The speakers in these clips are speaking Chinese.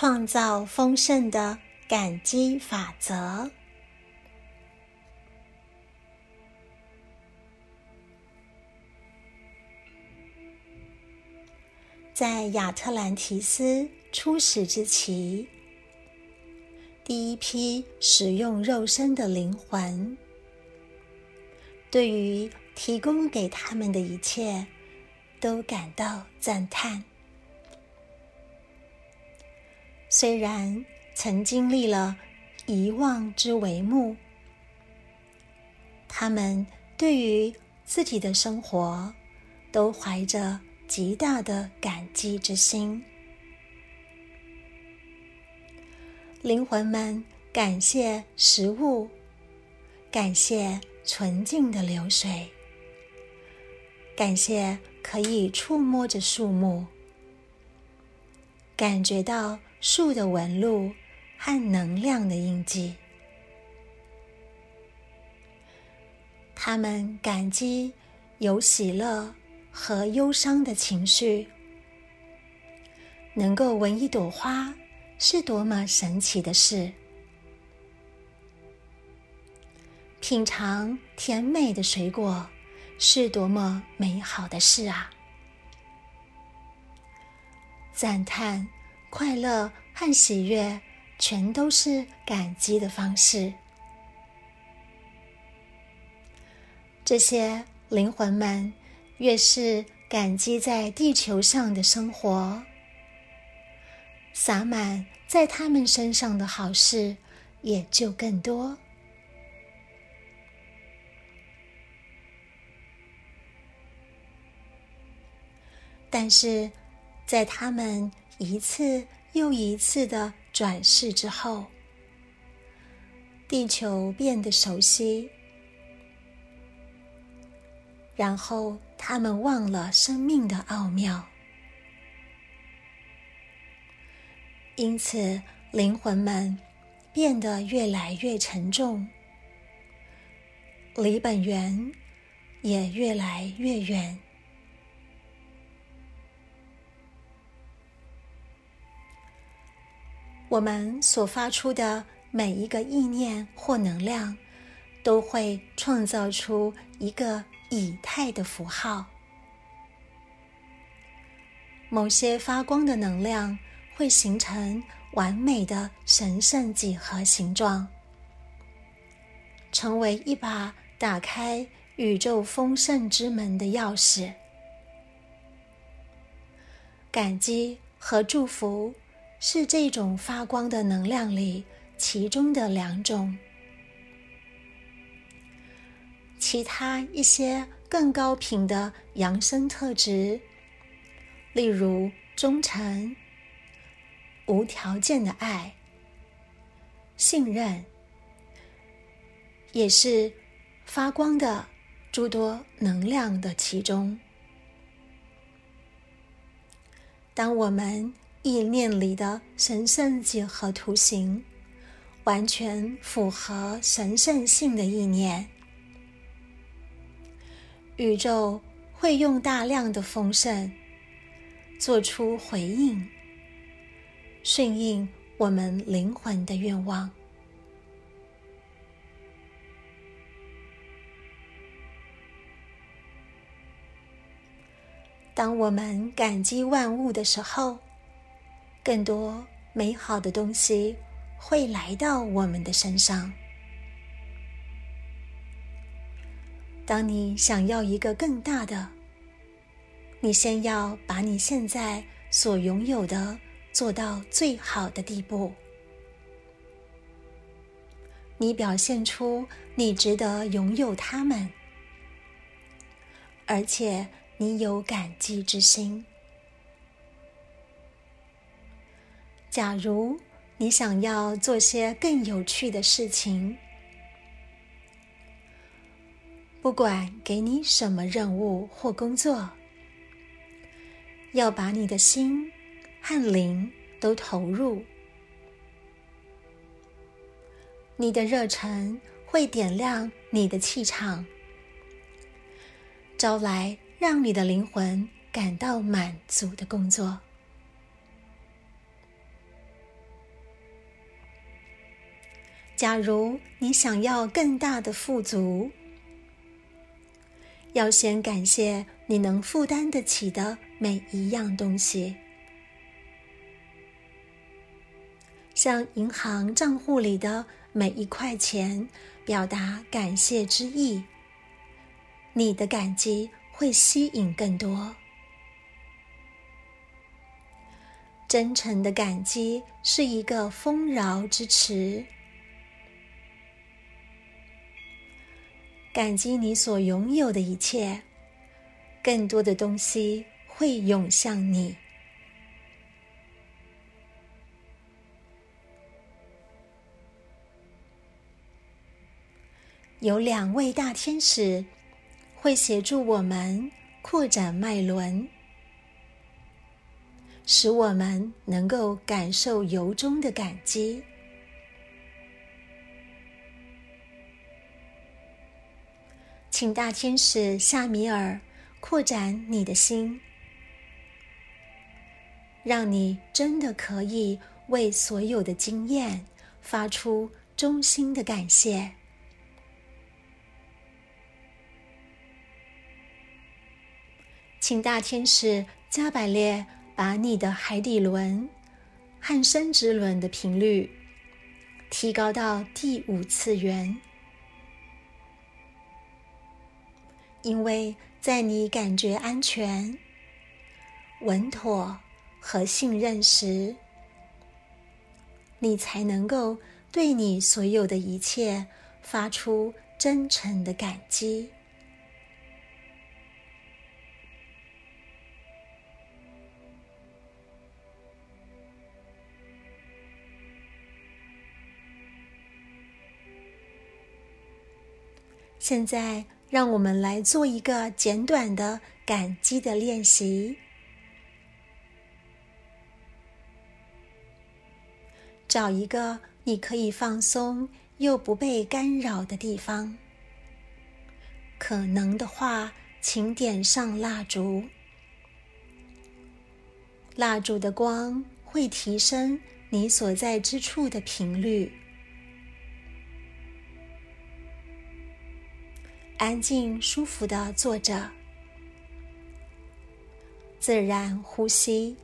创造丰盛的感激法则。在亚特兰提斯初始之期，第一批使用肉身的灵魂，对于提供给他们的一切，都感到赞叹。虽然曾经历了遗忘之帷幕，他们对于自己的生活都怀着极大的感激之心。灵魂们感谢食物，感谢纯净的流水，感谢可以触摸着树木，感觉到。树的纹路和能量的印记，他们感激有喜乐和忧伤的情绪，能够闻一朵花是多么神奇的事，品尝甜美的水果是多么美好的事啊！赞叹。快乐和喜悦，全都是感激的方式。这些灵魂们越是感激在地球上的生活，洒满在他们身上的好事也就更多。但是，在他们。一次又一次的转世之后，地球变得熟悉，然后他们忘了生命的奥妙，因此灵魂们变得越来越沉重，离本源也越来越远。我们所发出的每一个意念或能量，都会创造出一个以太的符号。某些发光的能量会形成完美的神圣几何形状，成为一把打开宇宙丰盛之门的钥匙。感激和祝福。是这种发光的能量里其中的两种，其他一些更高频的扬声特质，例如忠诚、无条件的爱、信任，也是发光的诸多能量的其中。当我们。意念里的神圣几何图形，完全符合神圣性的意念。宇宙会用大量的丰盛做出回应，顺应我们灵魂的愿望。当我们感激万物的时候。更多美好的东西会来到我们的身上。当你想要一个更大的，你先要把你现在所拥有的做到最好的地步。你表现出你值得拥有它们，而且你有感激之心。假如你想要做些更有趣的事情，不管给你什么任务或工作，要把你的心和灵都投入。你的热忱会点亮你的气场，招来让你的灵魂感到满足的工作。假如你想要更大的富足，要先感谢你能负担得起的每一样东西，向银行账户里的每一块钱表达感谢之意。你的感激会吸引更多。真诚的感激是一个丰饶之池，感激你所拥有的一切，更多的东西会涌向你。有两位大天使会协助我们扩展脉轮。使我们能够感受由衷的感激，请大天使夏米尔扩展你的心，让你真的可以为所有的经验发出衷心的感谢。请大天使加百列。把你的海底轮和生殖轮的频率提高到第五次元，因为在你感觉安全、稳妥和信任时，你才能够对你所有的一切发出真诚的感激。现在，让我们来做一个简短的感激的练习。找一个你可以放松又不被干扰的地方。可能的话，请点上蜡烛。蜡烛的光会提升你所在之处的频率。安静、舒服的坐着，自然呼吸，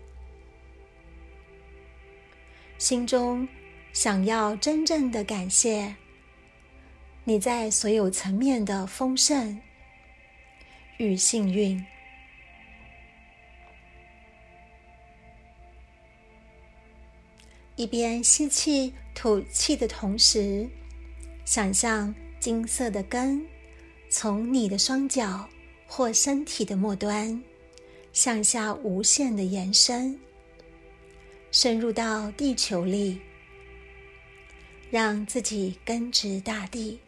心中想要真正的感谢你在所有层面的丰盛与幸运。一边吸气、吐气的同时，想象金色的根。从你的双脚或身体的末端向下无限的延伸，深入到地球里，让自己根植大地。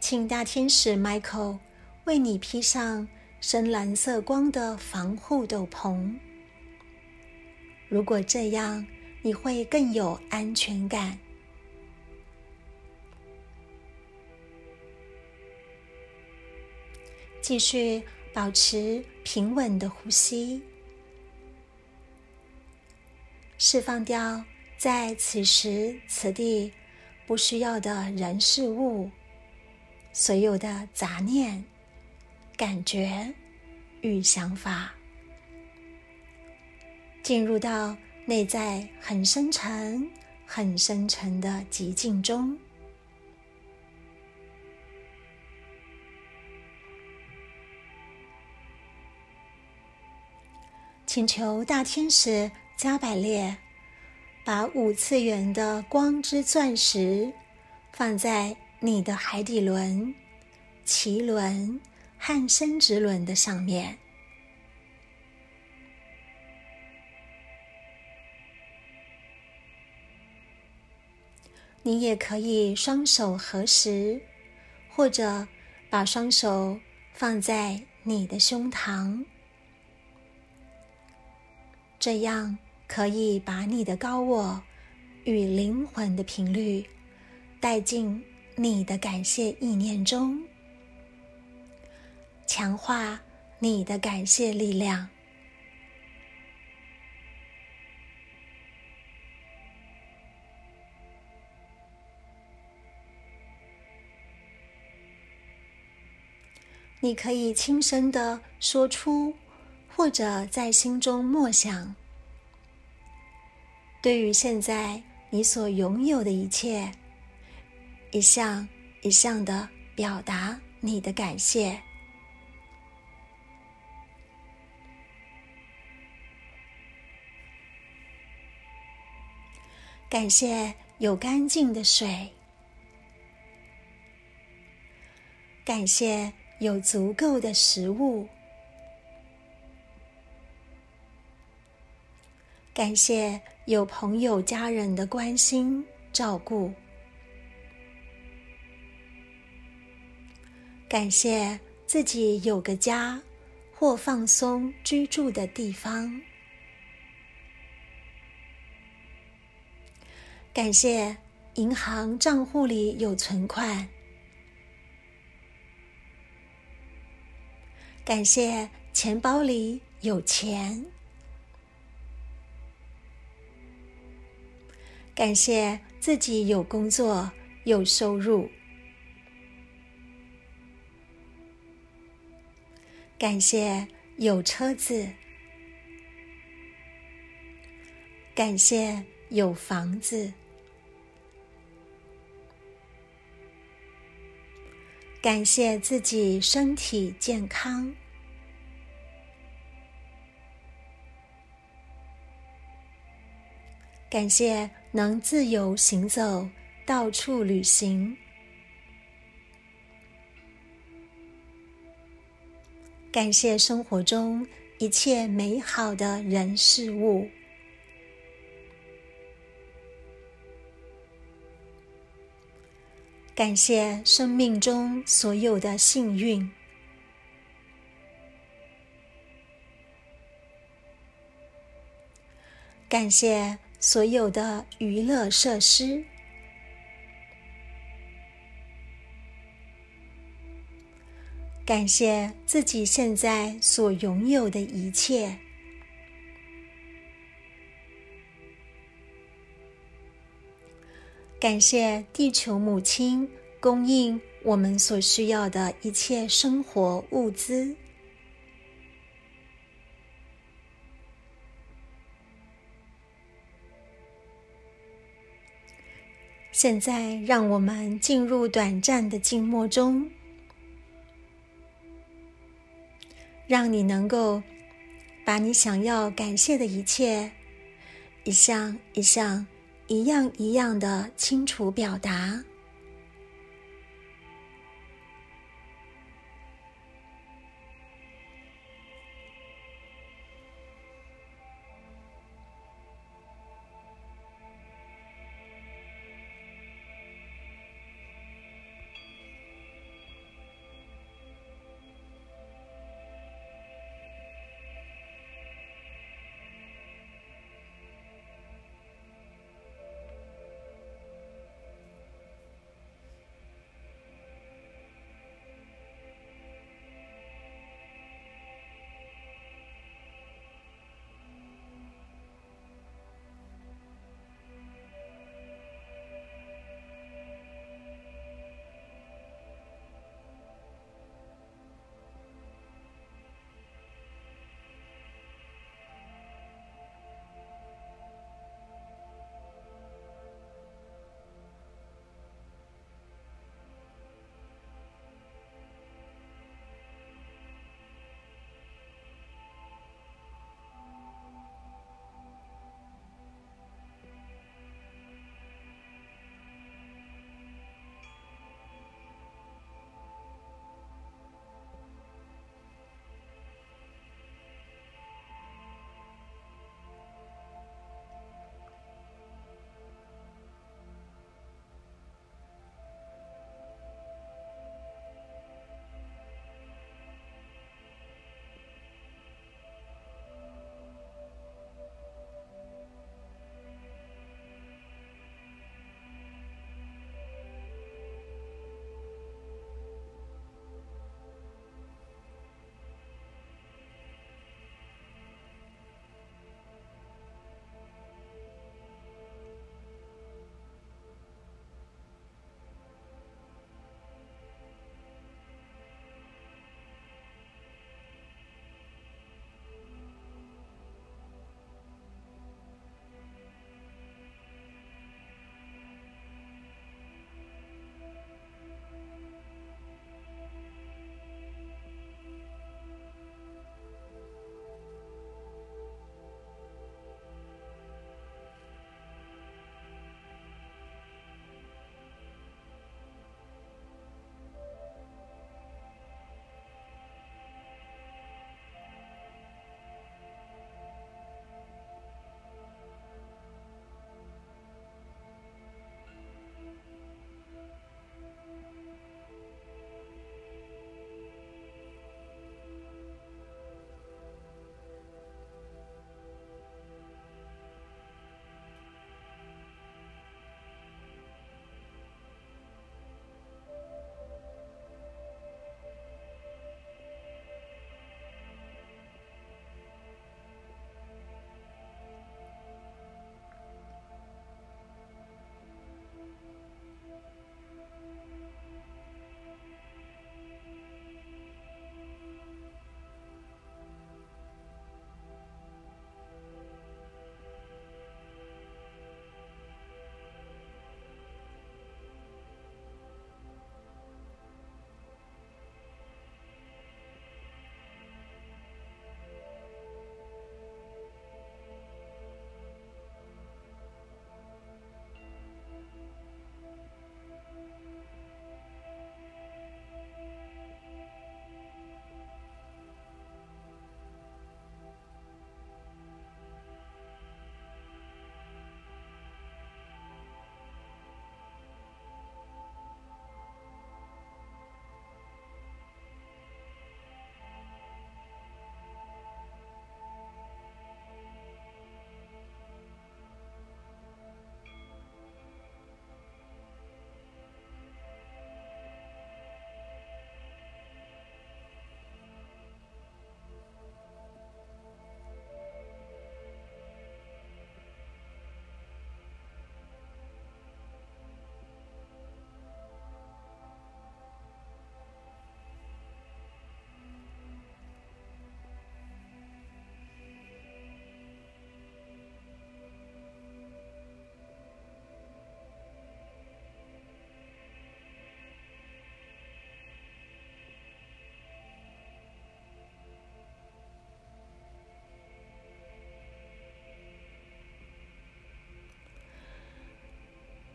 请大天使 Michael 为你披上深蓝色光的防护斗篷。如果这样，你会更有安全感。继续保持平稳的呼吸，释放掉在此时此地不需要的人事物，所有的杂念、感觉与想法。进入到内在很深沉、很深沉的极静中，请求大天使加百列把五次元的光之钻石放在你的海底轮、脐轮和生殖轮的上面。你也可以双手合十，或者把双手放在你的胸膛，这样可以把你的高我与灵魂的频率带进你的感谢意念中，强化你的感谢力量。你可以轻声的说出，或者在心中默想。对于现在你所拥有的一切，一项一项的表达你的感谢。感谢有干净的水，感谢。有足够的食物，感谢有朋友、家人的关心照顾，感谢自己有个家或放松居住的地方，感谢银行账户里有存款。感谢钱包里有钱，感谢自己有工作有收入，感谢有车子，感谢有房子，感谢自己身体健康。感谢能自由行走，到处旅行。感谢生活中一切美好的人事物。感谢生命中所有的幸运。感谢。所有的娱乐设施，感谢自己现在所拥有的一切，感谢地球母亲供应我们所需要的一切生活物资。现在，让我们进入短暂的静默中，让你能够把你想要感谢的一切，一项一项、一样一样的清楚表达。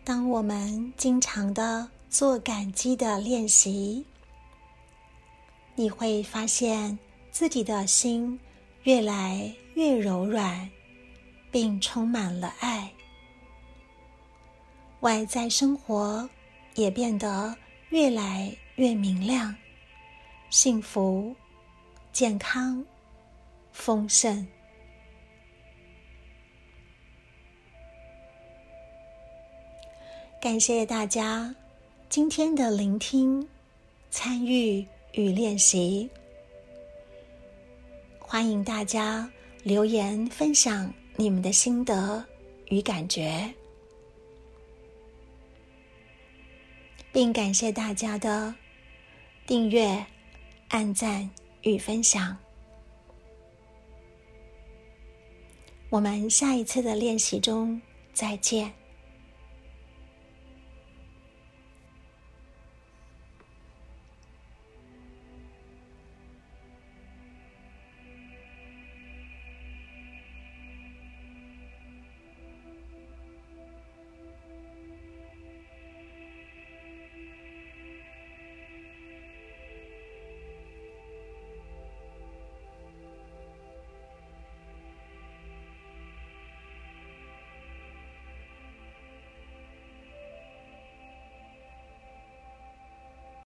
当我们经常的做感激的练习，你会发现自己的心越来越柔软，并充满了爱。外在生活也变得越来越明亮、幸福、健康、丰盛。感谢大家今天的聆听、参与与练习。欢迎大家留言分享你们的心得与感觉，并感谢大家的订阅、按赞与分享。我们下一次的练习中再见。